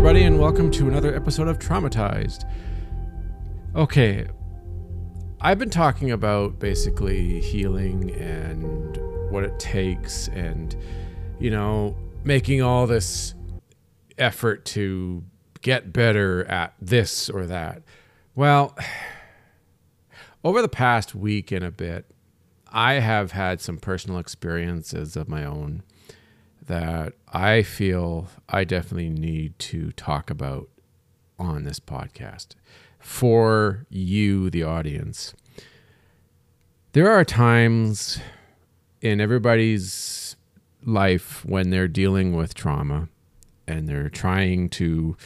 everybody, and welcome to another episode of Traumatized. Okay, I've been talking about basically healing and what it takes, and you know, making all this effort to get better at this or that. Well, over the past week and a bit, I have had some personal experiences of my own that I feel I definitely need to talk about on this podcast for you, the audience. There are times in everybody's life when they're dealing with trauma and they're trying to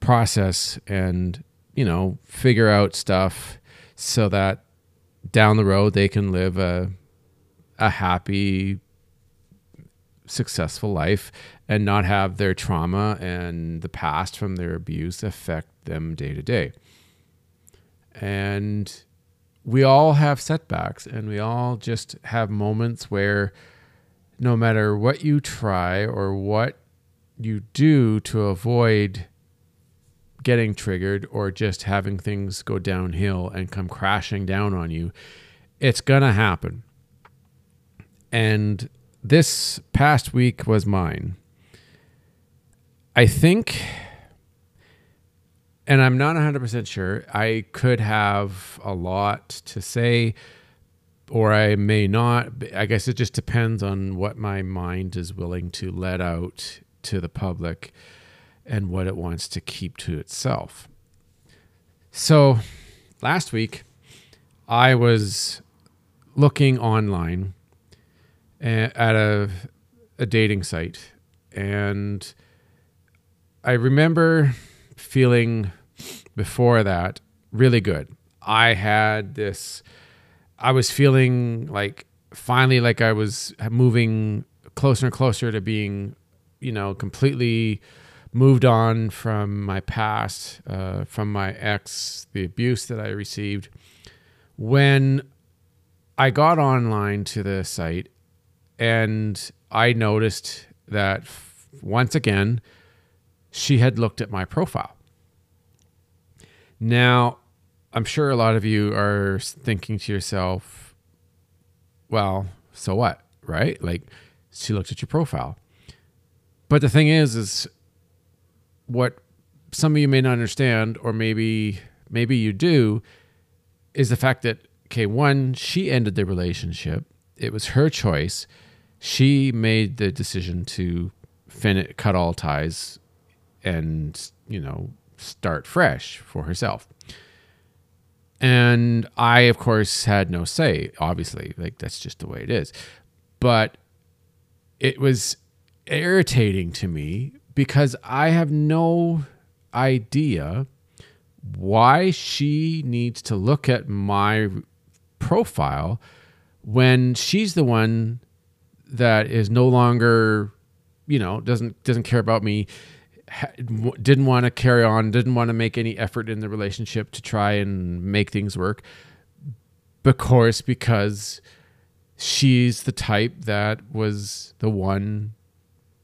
process and, you know, figure out stuff so that down the road they can live a a happy successful life and not have their trauma and the past from their abuse affect them day to day. And we all have setbacks and we all just have moments where no matter what you try or what you do to avoid getting triggered or just having things go downhill and come crashing down on you, it's going to happen. And this past week was mine. I think, and I'm not 100% sure, I could have a lot to say or I may not. I guess it just depends on what my mind is willing to let out to the public and what it wants to keep to itself. So last week, I was looking online at a, a dating site. And I remember feeling before that really good. I had this, I was feeling like finally like I was moving closer and closer to being, you know, completely moved on from my past, uh, from my ex, the abuse that I received. When I got online to the site and I noticed that f- once again, she had looked at my profile. Now, I'm sure a lot of you are thinking to yourself, well, so what, right? Like, she looked at your profile. But the thing is, is what some of you may not understand, or maybe maybe you do, is the fact that okay, one, she ended the relationship. It was her choice she made the decision to fin- cut all ties and you know start fresh for herself. And i of course had no say obviously like that's just the way it is. But it was irritating to me because i have no idea why she needs to look at my profile when she's the one that is no longer, you know, doesn't doesn't care about me, didn't want to carry on, didn't want to make any effort in the relationship to try and make things work. Of course, because she's the type that was the one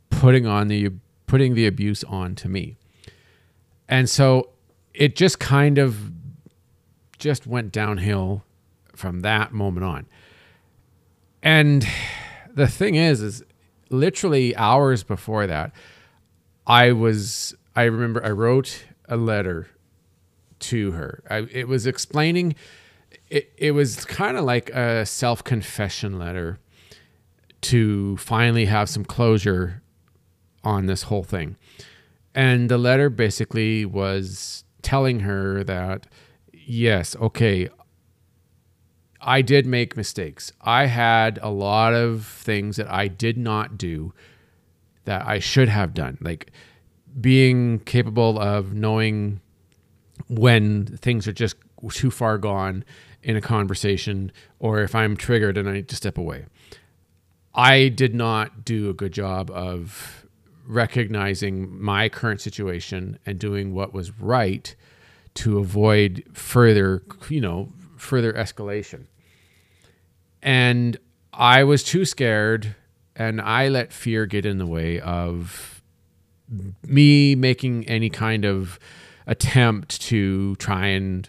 putting on the putting the abuse on to me. And so it just kind of just went downhill from that moment on. And the thing is, is literally hours before that, I was, I remember I wrote a letter to her. I, it was explaining, it, it was kind of like a self confession letter to finally have some closure on this whole thing. And the letter basically was telling her that, yes, okay, I did make mistakes. I had a lot of things that I did not do that I should have done. Like being capable of knowing when things are just too far gone in a conversation or if I'm triggered and I need to step away. I did not do a good job of recognizing my current situation and doing what was right to avoid further, you know, further escalation. And I was too scared and I let fear get in the way of me making any kind of attempt to try and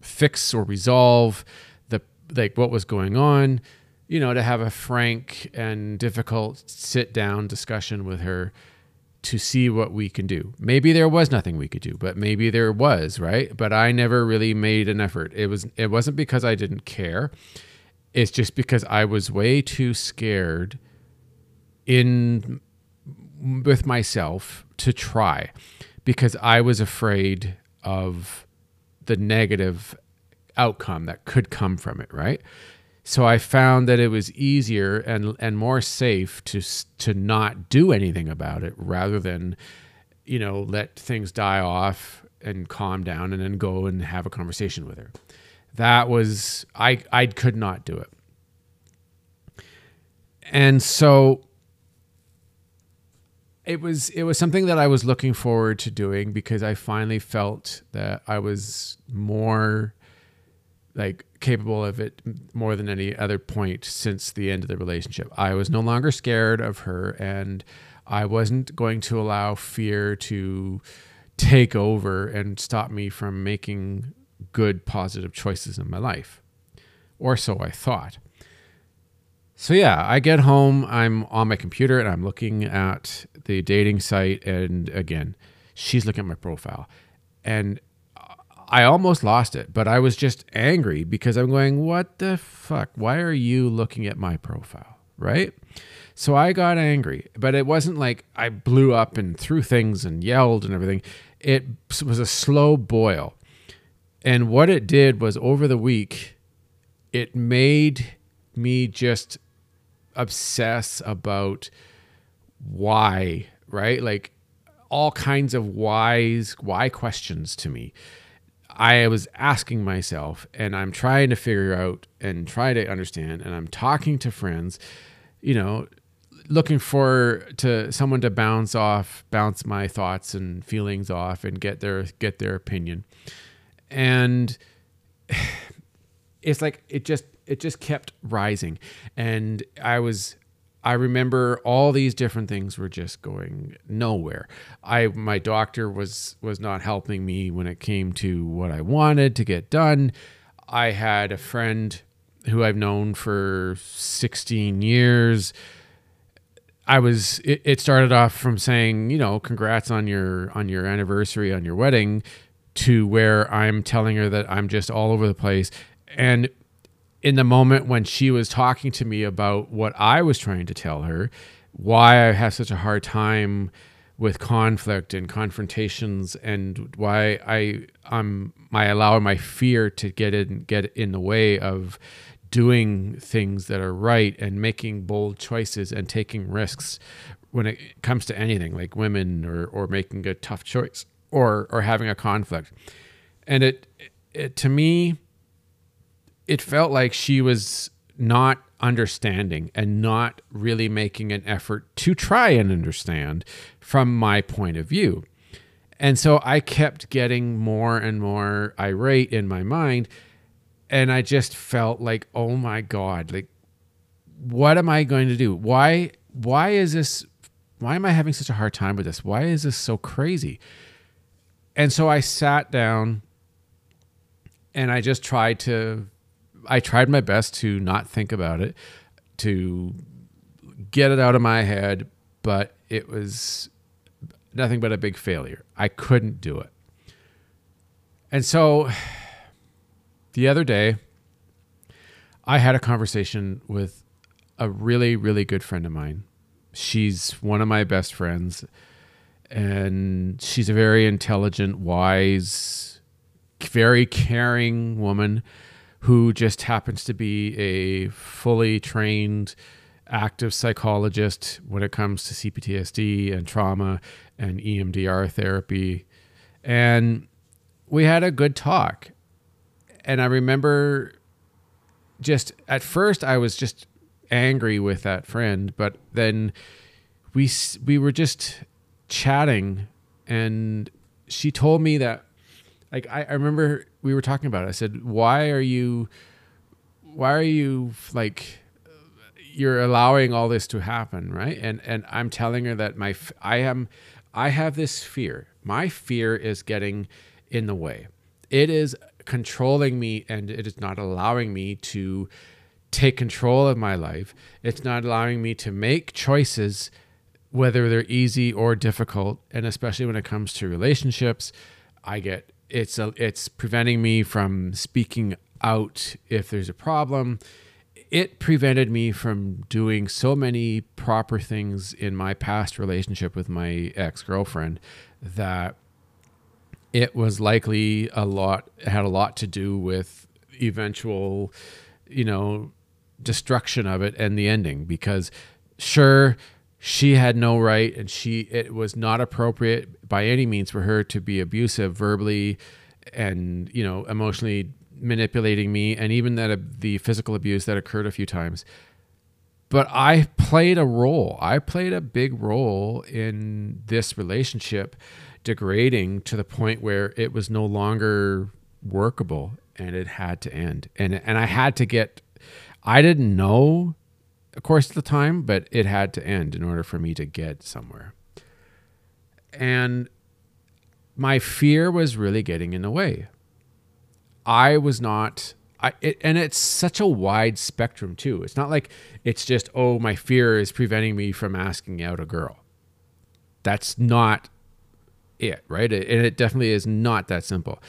fix or resolve the like what was going on you know to have a frank and difficult sit down discussion with her to see what we can do. Maybe there was nothing we could do but maybe there was right? But i never really made an effort. It was it wasn't because i didn't care it's just because i was way too scared in with myself to try because I was afraid of the negative outcome that could come from it, right? So I found that it was easier and and more safe to to not do anything about it rather than you know let things die off and calm down and then go and have a conversation with her. That was I I could not do it. And so it was it was something that I was looking forward to doing because I finally felt that I was more like capable of it more than any other point since the end of the relationship. I was no longer scared of her and I wasn't going to allow fear to take over and stop me from making good positive choices in my life. Or so I thought. So yeah, I get home, I'm on my computer and I'm looking at the dating site and again, she's looking at my profile. And I almost lost it, but I was just angry because I'm going, "What the fuck? Why are you looking at my profile?" Right? So I got angry, but it wasn't like I blew up and threw things and yelled and everything. It was a slow boil. And what it did was over the week, it made me just obsess about why, right? Like all kinds of whys, why questions to me. I was asking myself and I'm trying to figure out and try to understand and I'm talking to friends, you know, looking for to someone to bounce off, bounce my thoughts and feelings off and get their get their opinion. And it's like it just it just kept rising. And i was i remember all these different things were just going nowhere. I my doctor was was not helping me when it came to what i wanted to get done. I had a friend who i've known for 16 years. I was it, started off from saying, you know, congrats on your on your anniversary on your wedding to where I'm telling her that I'm just all over the place. And in the moment when she was talking to me about what I was trying to tell her, why I have such a hard time with conflict and confrontations and why I I'm I allow my fear to get in get in the way of doing things that are right and making bold choices and taking risks when it comes to anything like women or or making a tough choice or or having a conflict. And it, it to me it felt like she was not understanding and not really making an effort to try and understand from my point of view. And so I kept getting more and more irate in my mind. And I just felt like, oh my God, like, what am I going to do? Why, why is this, why am I having such a hard time with this? Why is this so crazy? And so I sat down and I just tried to I tried my best to not think about it, to get it out of my head, but it was nothing but a big failure. I couldn't do it. And so the other day, I had a conversation with a really, really good friend of mine. She's one of my best friends, and she's a very intelligent, wise, very caring woman who just happens to be a fully trained active psychologist when it comes to CPTSD and trauma and EMDR therapy. And we had a good talk. And I remember just at first I was just angry with that friend, but then we we were just chatting and she told me that like I, I remember we were talking about it. I said, "Why are you why are you like you're allowing all this to happen, right?" And and I'm telling her that my I am I have this fear. My fear is getting in the way. It is controlling me and it is not allowing me to take control of my life. It's not allowing me to make choices, whether they're easy or difficult. And especially when it comes to relationships, I get it's a, it's preventing me from speaking out if there's a problem. It prevented me from doing so many proper things in my past relationship with my ex girlfriend that it was likely a lot had a lot to do with eventual, you know, destruction of it and the ending because sure she had no right and she it was not appropriate by any means for her to be abusive verbally and you know emotionally manipulating me and even that uh, the physical abuse that occurred a few times. But i played a role. I played a big role in this relationship degrading to the point where it was no longer workable and it had to end. And and i had to get I didn't know, of course, at the time, but it had to end in order for me to get somewhere. And my fear was really getting in the way. I was not. I, it, and it's such a wide spectrum too. It's not like it's just oh my fear is preventing me from asking out a girl. That's not it, right? It, and it definitely is not that simple.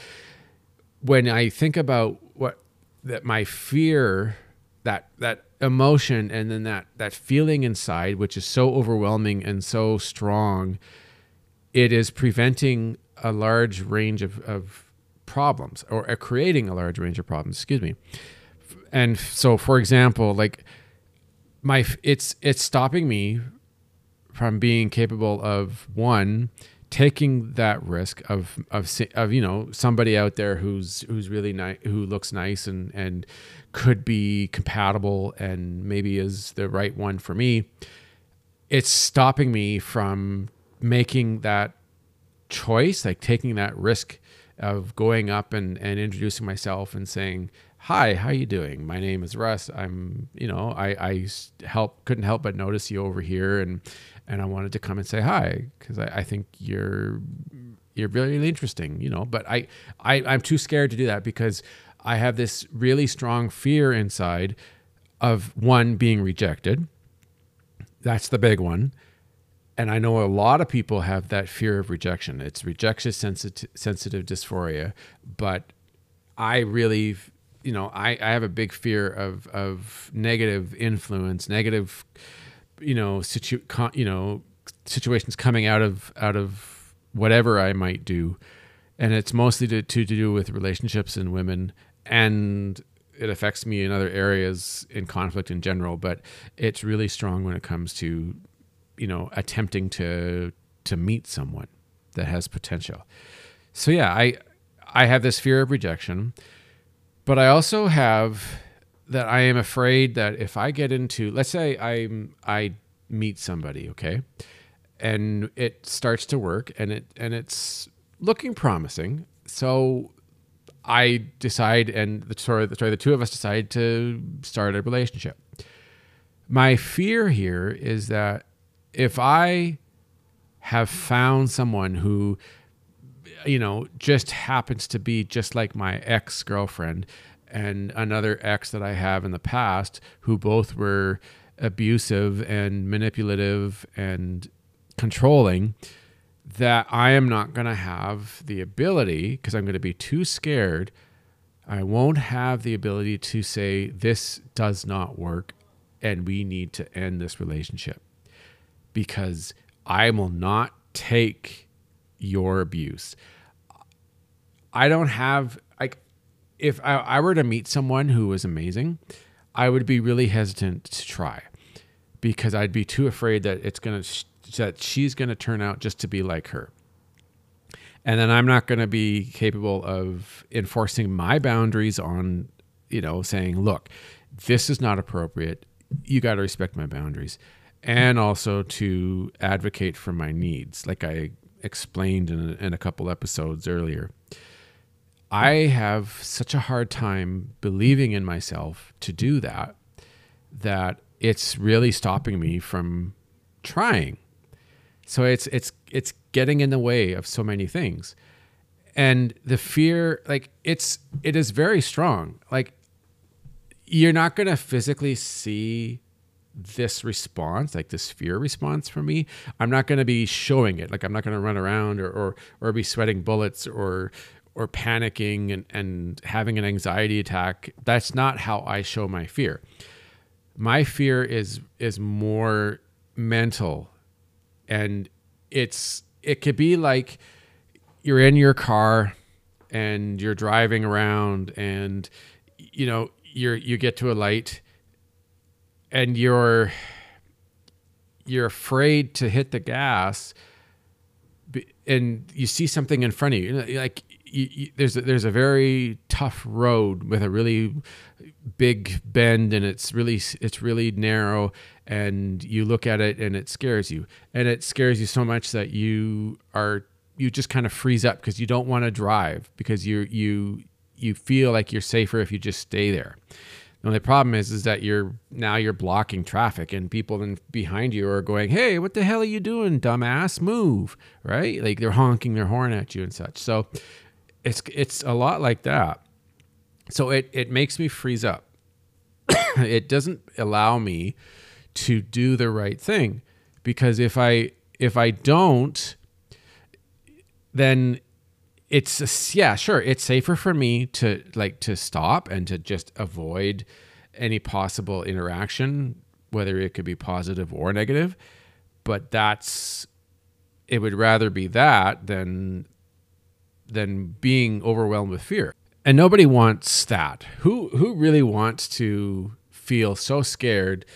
When I think about what that my fear that that emotion and then that that feeling inside which is so overwhelming and so strong it is preventing a large range of, of problems or creating a large range of problems excuse me. And so for example like my it's it's stopping me from being capable of one taking that risk of of of you know somebody out there who's who's really nice who looks nice and and could be compatible and maybe is the right one for me it's stopping me from making that choice like taking that risk of going up and and introducing myself and saying hi how are you doing my name is russ i'm you know i i help couldn't help but notice you over here and and I wanted to come and say hi because I, I, think you're you're really, really interesting, you know. But I, I I'm too scared to do that because I have this really strong fear inside of one being rejected. That's the big one. And I know a lot of people have that fear of rejection. It's rejection sensitive, sensitive dysphoria. But I really, you know, I, I have a big fear of, of negative influence, negative you know situ you know situations coming out of out of whatever I might do, and it's mostly to, to, to do with relationships and women, and it affects me in other areas in conflict in general. But it's really strong when it comes to you know attempting to to meet someone that has potential. So yeah, I I have this fear of rejection, but I also have that I am afraid that if I get into, let's say I'm I meet somebody, okay, and it starts to work and it and it's looking promising, so I decide, and the sorry, the, sorry, the two of us decide to start a relationship. My fear here is that if I have found someone who, you know, just happens to be just like my ex girlfriend, and another ex that I have in the past who both were abusive and manipulative and controlling that I am not going to have the ability because I'm going to be too scared. I won't have the ability to say, this does not work and we need to end this relationship because I will not take your abuse. I don't have like if I, I were to meet someone who was amazing, I would be really hesitant to try because I'd be too afraid that it's gonna that she's gonna turn out just to be like her, and then I'm not gonna be capable of enforcing my boundaries on you know saying look, this is not appropriate. You got to respect my boundaries, and also to advocate for my needs, like I explained in a, in a couple episodes earlier. I have such a hard time believing in myself to do that that it's really stopping me from trying. So it's it's it's getting in the way of so many things. And the fear like it's it is very strong. Like you're not going to physically see this response, like this fear response from me, I'm not going to be showing it. Like I'm not going to run around or, or or be sweating bullets or or panicking and, and having an anxiety attack. That's not how I show my fear. My fear is is more mental and it's it could be like you're in your car and you're driving around and you know you're you get to a light and you're you're afraid to hit the gas and you see something in front of you like you, you, there's a, there's a very tough road with a really big bend and it's really it's really narrow and you look at it and it scares you. And it scares you so much that you are you just kind of freeze up because you don't want to drive because you you you feel like you're safer if you just stay there the only problem is, is that you're now you're blocking traffic, and people then behind you are going, "Hey, what the hell are you doing, dumbass? Move!" Right? Like they're honking their horn at you and such. So it's it's a lot like that. So it it makes me freeze up. it doesn't allow me to do the right thing because if I if I don't, then it's yeah, sure, it's safer for me to like to stop and to just avoid any possible interaction, whether it could be positive or negative. But that's it would rather be that than than being overwhelmed with fear. And nobody wants that. Who who really wants to feel so scared,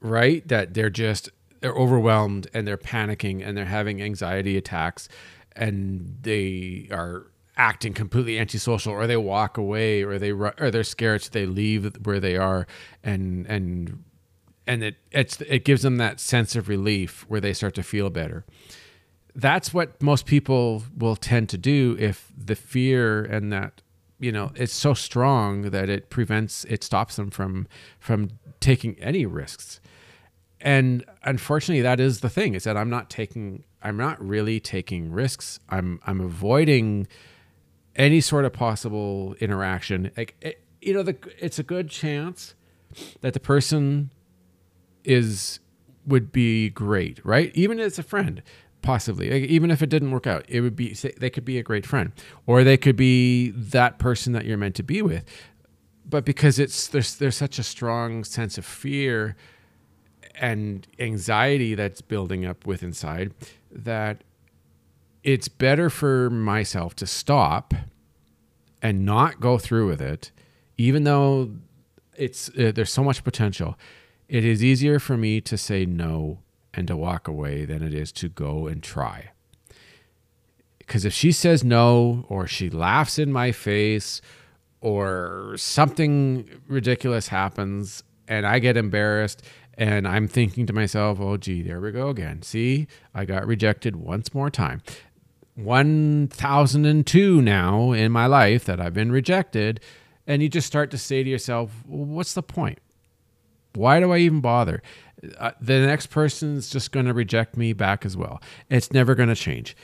right? That they're just they're overwhelmed and they're panicking and they're having anxiety attacks and they are acting completely antisocial or they walk away or they or they're scared so they leave where they are and and and it it gives them that sense of relief where they start to feel better. That's what most people will tend to do if the fear and that you know it's so strong that it prevents it stops them from from taking any risks and unfortunately that is the thing is that i'm not taking I'm not really taking risks. I'm I'm avoiding any sort of possible interaction. Like it, you know, the it's a good chance that the person is would be great, right? Even as a friend, possibly. Like, even if it didn't work out, it would be they could be a great friend, or they could be that person that you're meant to be with. But because it's there's there's such a strong sense of fear and anxiety that's building up with inside that it's better for myself to stop and not go through with it, even though it's uh, there's so much potential. It is easier for me to say no and to walk away than it is to go and try. Because if she says no, or she laughs in my face, or something ridiculous happens and I get embarrassed and I'm thinking to myself, oh, gee, there we go again. See, I got rejected once more time. 1002 now in my life that I've been rejected. And you just start to say to yourself, well, what's the point? Why do I even bother? Uh, the next person's just going to reject me back as well. It's never going to change.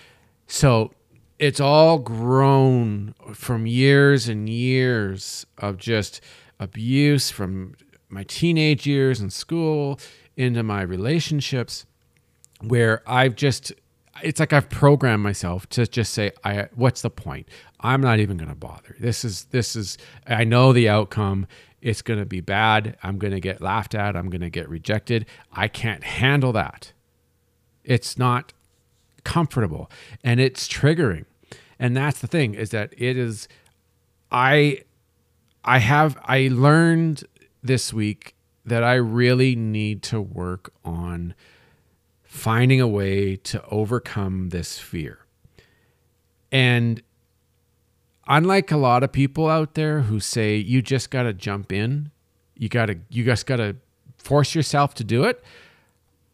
So it's all grown from years and years of just abuse from my teenage years in school into my relationships where I've just it's like I've programmed myself to just say I what's the point? I'm not even going to bother. This is this is I know the outcome. It's going to be bad. I'm going to get laughed at. I'm going to get rejected. I can't handle that. It's not comfortable and it's triggering. And that's the thing is that it is I I have I learned this week that I really need to work on finding a way to overcome this fear. And unlike a lot of people out there who say you just got to jump in, you got to you just got to force yourself to do it,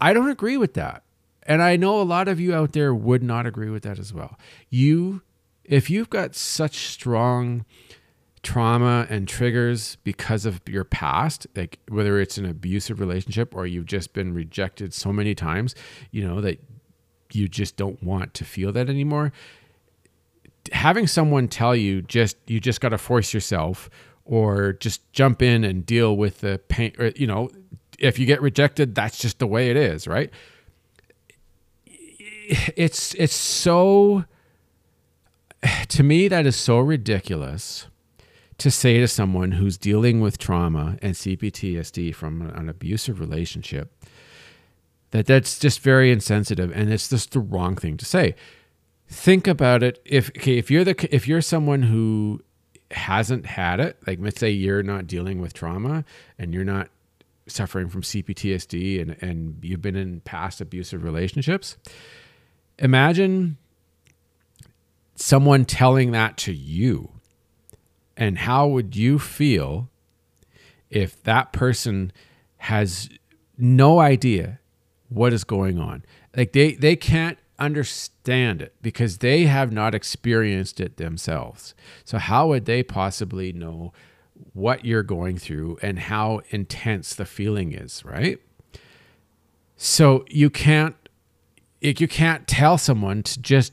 I don't agree with that. And I know a lot of you out there would not agree with that as well. You if you've got such strong trauma and triggers because of your past, like whether it's an abusive relationship or you've just been rejected so many times, you know, that you just don't want to feel that anymore. Having someone tell you just you just got to force yourself or just jump in and deal with the pain or you know, if you get rejected, that's just the way it is, right? It's it's so to me that is so ridiculous to say to someone who's dealing with trauma and CPTSD from an abusive relationship that that's just very insensitive and it's just the wrong thing to say. Think about it if okay, if you're the if you're someone who hasn't had it, like let's say you're not dealing with trauma and you're not suffering from CPTSD and and you've been in past abusive relationships, imagine someone telling that to you and how would you feel if that person has no idea what is going on? Like they they can't understand it because they have not experienced it themselves. So how would they possibly know what you're going through and how intense the feeling is, right? So you can't you can't tell someone to just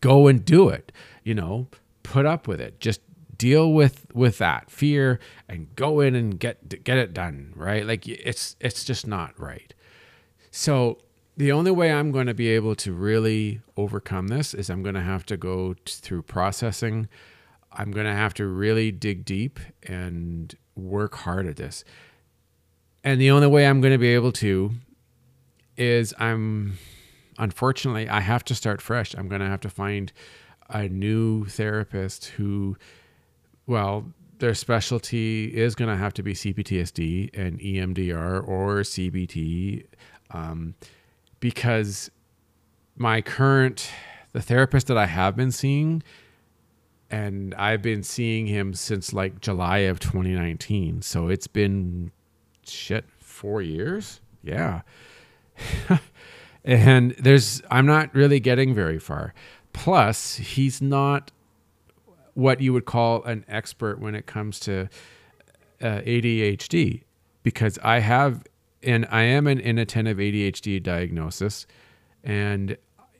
go and do it, you know, put up with it. Just deal with with that fear and go in and get get it done right? Like it's it's just not right. So the only way i'm going to be able to really overcome this is i'm going to have to go through processing. I'm going to have to really dig deep and work hard at this. And the only way i'm going to be able to is i'm unfortunately i have to start fresh. I'm going to have to find a new therapist who well, their specialty is going to have to be CPTSD and EMDR or CBT um, because my current, the therapist that I have been seeing, and I've been seeing him since like July of 2019. So it's been shit, four years. Yeah. and there's, I'm not really getting very far. Plus, he's not what you would call an expert when it comes to uh, ADHD because I have and I am an inattentive ADHD diagnosis and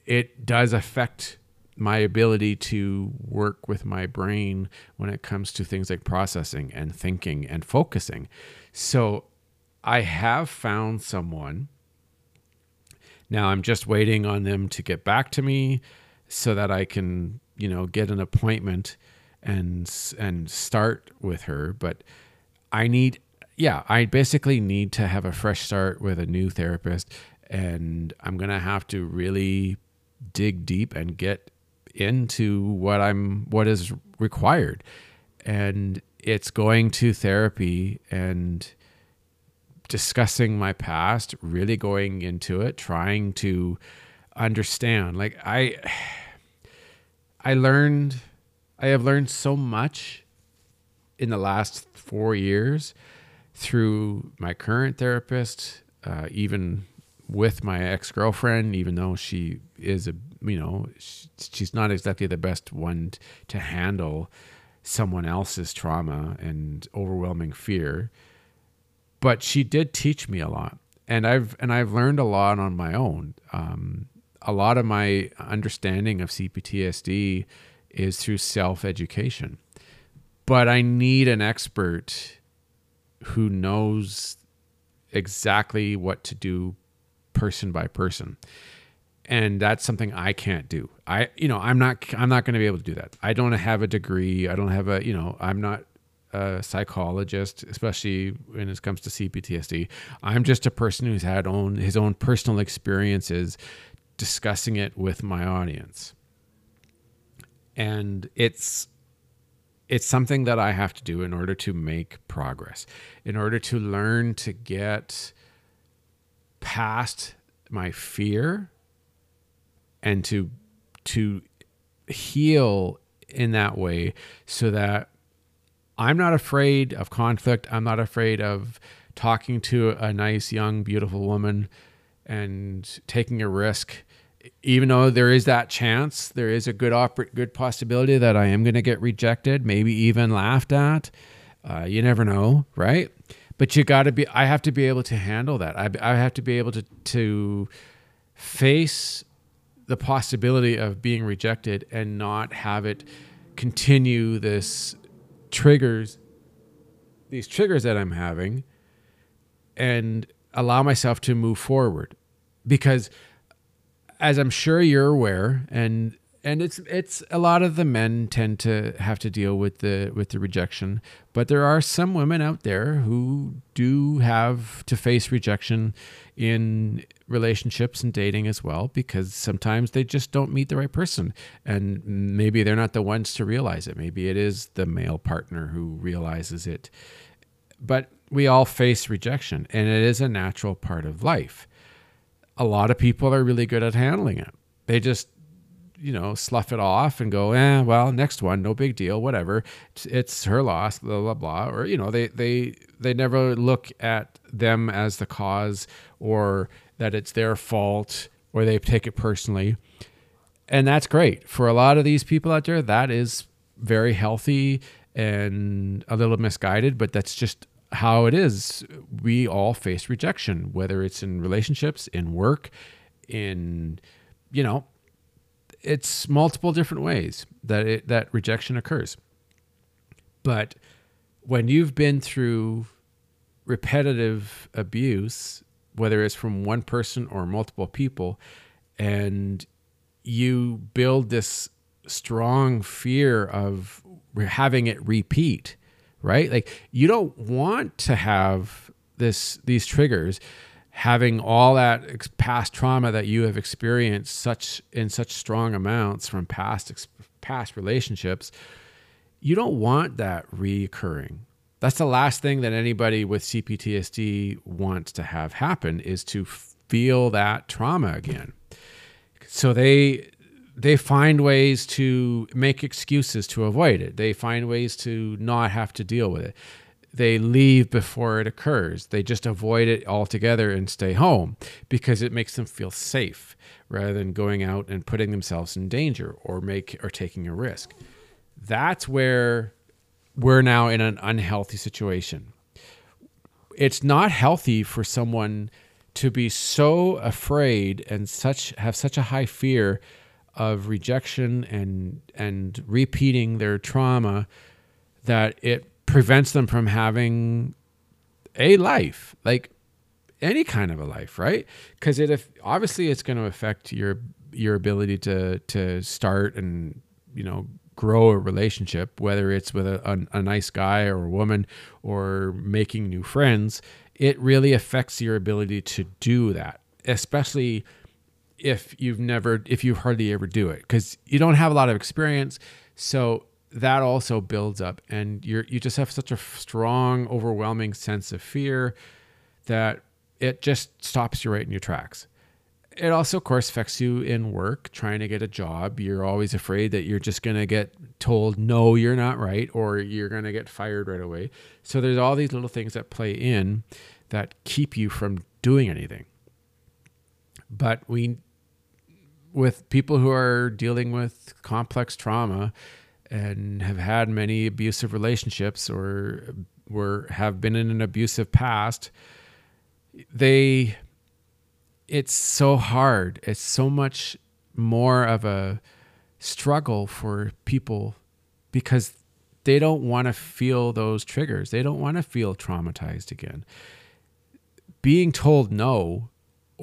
it does affect my ability to work with my brain when it comes to things like processing and thinking and focusing. So I have found someone. Now I'm just waiting on them to get back to me so that I can, you know, get an appointment and and start with her, but I need yeah, I basically need to have a fresh start with a new therapist and I'm going to have to really dig deep and get into what I'm what is required. And it's going to therapy and discussing my past, really going into it, trying to understand. Like I I learned I have learned so much in the last four years through my current therapist, uh, even with my ex girlfriend, even though she is a, you know, she's not exactly the best one to handle someone else's trauma and overwhelming fear. But she did teach me a lot. And I've and I've learned a lot on my own. Um, a lot of my understanding of CPTSD is through self education. But I need an expert who knows exactly what to do person by person. And that's something I can't do. I you know, I'm not I'm not going to be able to do that. I don't have a degree. I don't have a, you know, I'm not a psychologist, especially when it comes to CPTSD. I'm just a person who's had own his own personal experiences discussing it with my audience and it's it's something that I have to do in order to make progress, in order to learn to get past my fear and to to heal in that way so that I'm not afraid of conflict. I'm not afraid of talking to a nice, young, beautiful woman and taking a risk even though there is that chance, there is a good oper- good possibility that I am going to get rejected, maybe even laughed at. Uh, you never know, right? But you got to be. I have to be able to handle that. I, I have to be able to to face the possibility of being rejected and not have it continue this triggers these triggers that I'm having and allow myself to move forward because as I'm sure you're aware and and it's it's a lot of the men tend to have to deal with the with the rejection but there are some women out there who do have to face rejection in relationships and dating as well because sometimes they just don't meet the right person and maybe they're not the ones to realize it. Maybe it is the male partner who realizes it. But we all face rejection and it is a natural part of life a lot of people are really good at handling it they just you know, slough it off and go, eh, well, next one, no big deal, whatever. It's, it's her loss, blah blah blah. Or you know, they they they never look at them as the cause or that it's their fault or they take it personally. And that's great for a lot of these people out there. That is very healthy and a little misguided, but that's just how it is. We all face rejection, whether it's in relationships, in work, in you know it's multiple different ways that it, that rejection occurs. But when you've been through repetitive abuse, whether it's from one person or multiple people, and you build this strong fear of having it repeat, right? Like you don't want to have this these triggers having all that past trauma that you have experienced such in such strong amounts from past past relationships. You don't want that reoccurring. That's the last thing that anybody with CPTSD wants to have happen is to feel that trauma again. So they they find ways to make excuses to avoid it they find ways to not have to deal with it they leave before it occurs. They just avoid it altogether and stay home because it makes them feel safe rather than going out and putting themselves in danger or make or taking a risk. That's where we're now in an unhealthy situation. It's not healthy for someone to be so afraid and such have such a high fear of rejection and and repeating their trauma that it prevents them from having a life, like any kind of a life, right? Because it if obviously it's going to affect your your ability to to start and you know grow a relationship, whether it's with a, a, a nice guy or a woman or making new friends. It really affects your ability to do that, especially if you've never if you hardly ever do it because you don't have a lot of experience. So that also builds up and you're you just have such a strong overwhelming sense of fear that it just stops you right in your tracks. It also of course affects you in work trying to get a job. You're always afraid that you're just going to get told no you're not right or you're going to get fired right away. So there's all these little things that play in that keep you from doing anything. But we with people who are dealing with complex trauma and have had many abusive relationships or were have been in an abusive past they it's so hard. It's so much more of a struggle for people because they don't want to feel those triggers. They don't want to feel traumatized again. Being told no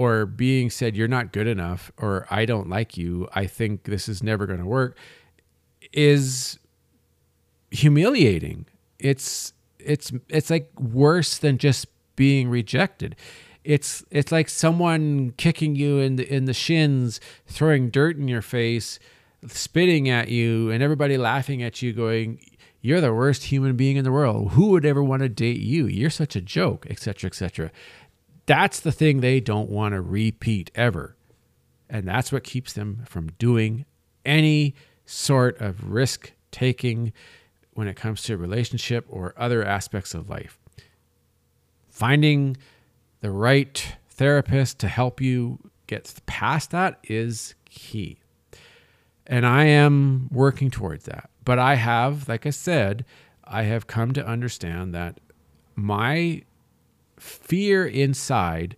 or being said you're not good enough or i don't like you i think this is never going to work is humiliating. It's it's it's like worse than just being rejected. It's it's like someone kicking you in the in the shins, throwing dirt in your face, spitting at you, and everybody laughing at you, going, "You're the worst human being in the world. Who would ever want to date you? You're such a joke," etc., etc. That's the thing they don't want to repeat ever, and that's what keeps them from doing any sort of risk taking when it comes to relationship or other aspects of life. Finding the right therapist to help you get past that is key. And I am working towards that. But I have, like I said, I have come to understand that my fear inside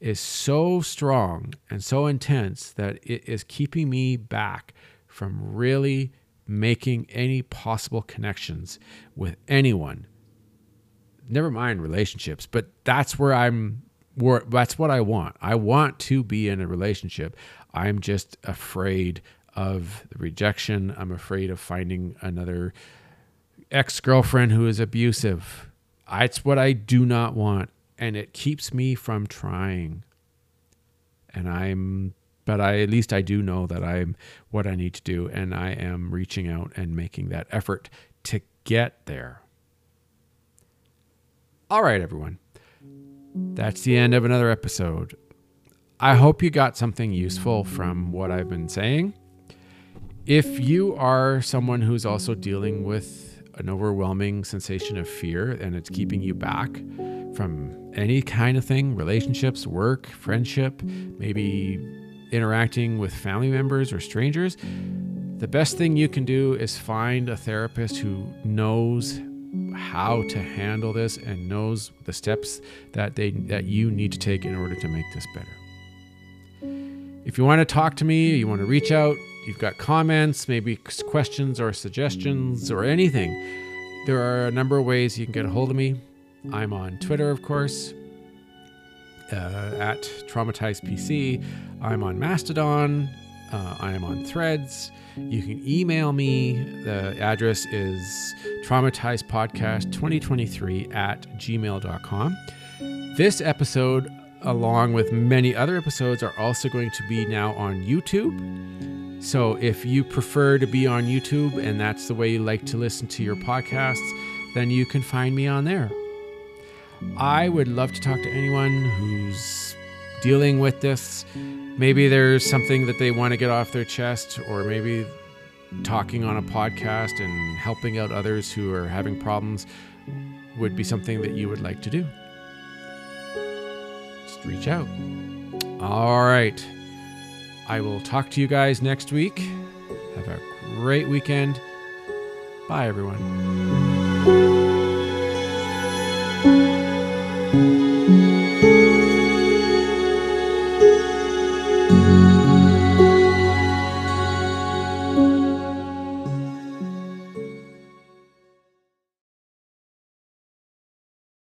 is so strong and so intense that it is keeping me back from really making any possible connections with anyone. Never mind relationships, but that's where I'm where that's what I want. I want to be in a relationship. I'm just afraid of the rejection. I'm afraid of finding another ex girlfriend who is abusive. It's what I do not want. And it keeps me from trying. And I'm, but I, at least I do know that I'm what I need to do. And I am reaching out and making that effort to get there. All right, everyone. That's the end of another episode. I hope you got something useful from what I've been saying. If you are someone who's also dealing with an overwhelming sensation of fear and it's keeping you back from any kind of thing relationships, work, friendship, maybe interacting with family members or strangers the best thing you can do is find a therapist who knows how to handle this and knows the steps that they that you need to take in order to make this better. If you want to talk to me, you want to reach out, you've got comments, maybe questions or suggestions or anything, there are a number of ways you can get a hold of me. I'm on Twitter, of course, uh, at traumatizedpc. I'm on Mastodon. Uh, I am on Threads. You can email me. The address is traumatizedpodcast2023 at gmail.com. This episode, along with many other episodes, are also going to be now on YouTube. So if you prefer to be on YouTube and that's the way you like to listen to your podcasts, then you can find me on there. I would love to talk to anyone who's dealing with this. Maybe there's something that they want to get off their chest, or maybe talking on a podcast and helping out others who are having problems would be something that you would like to do. Just reach out. All right. I will talk to you guys next week. Have a great weekend. Bye, everyone.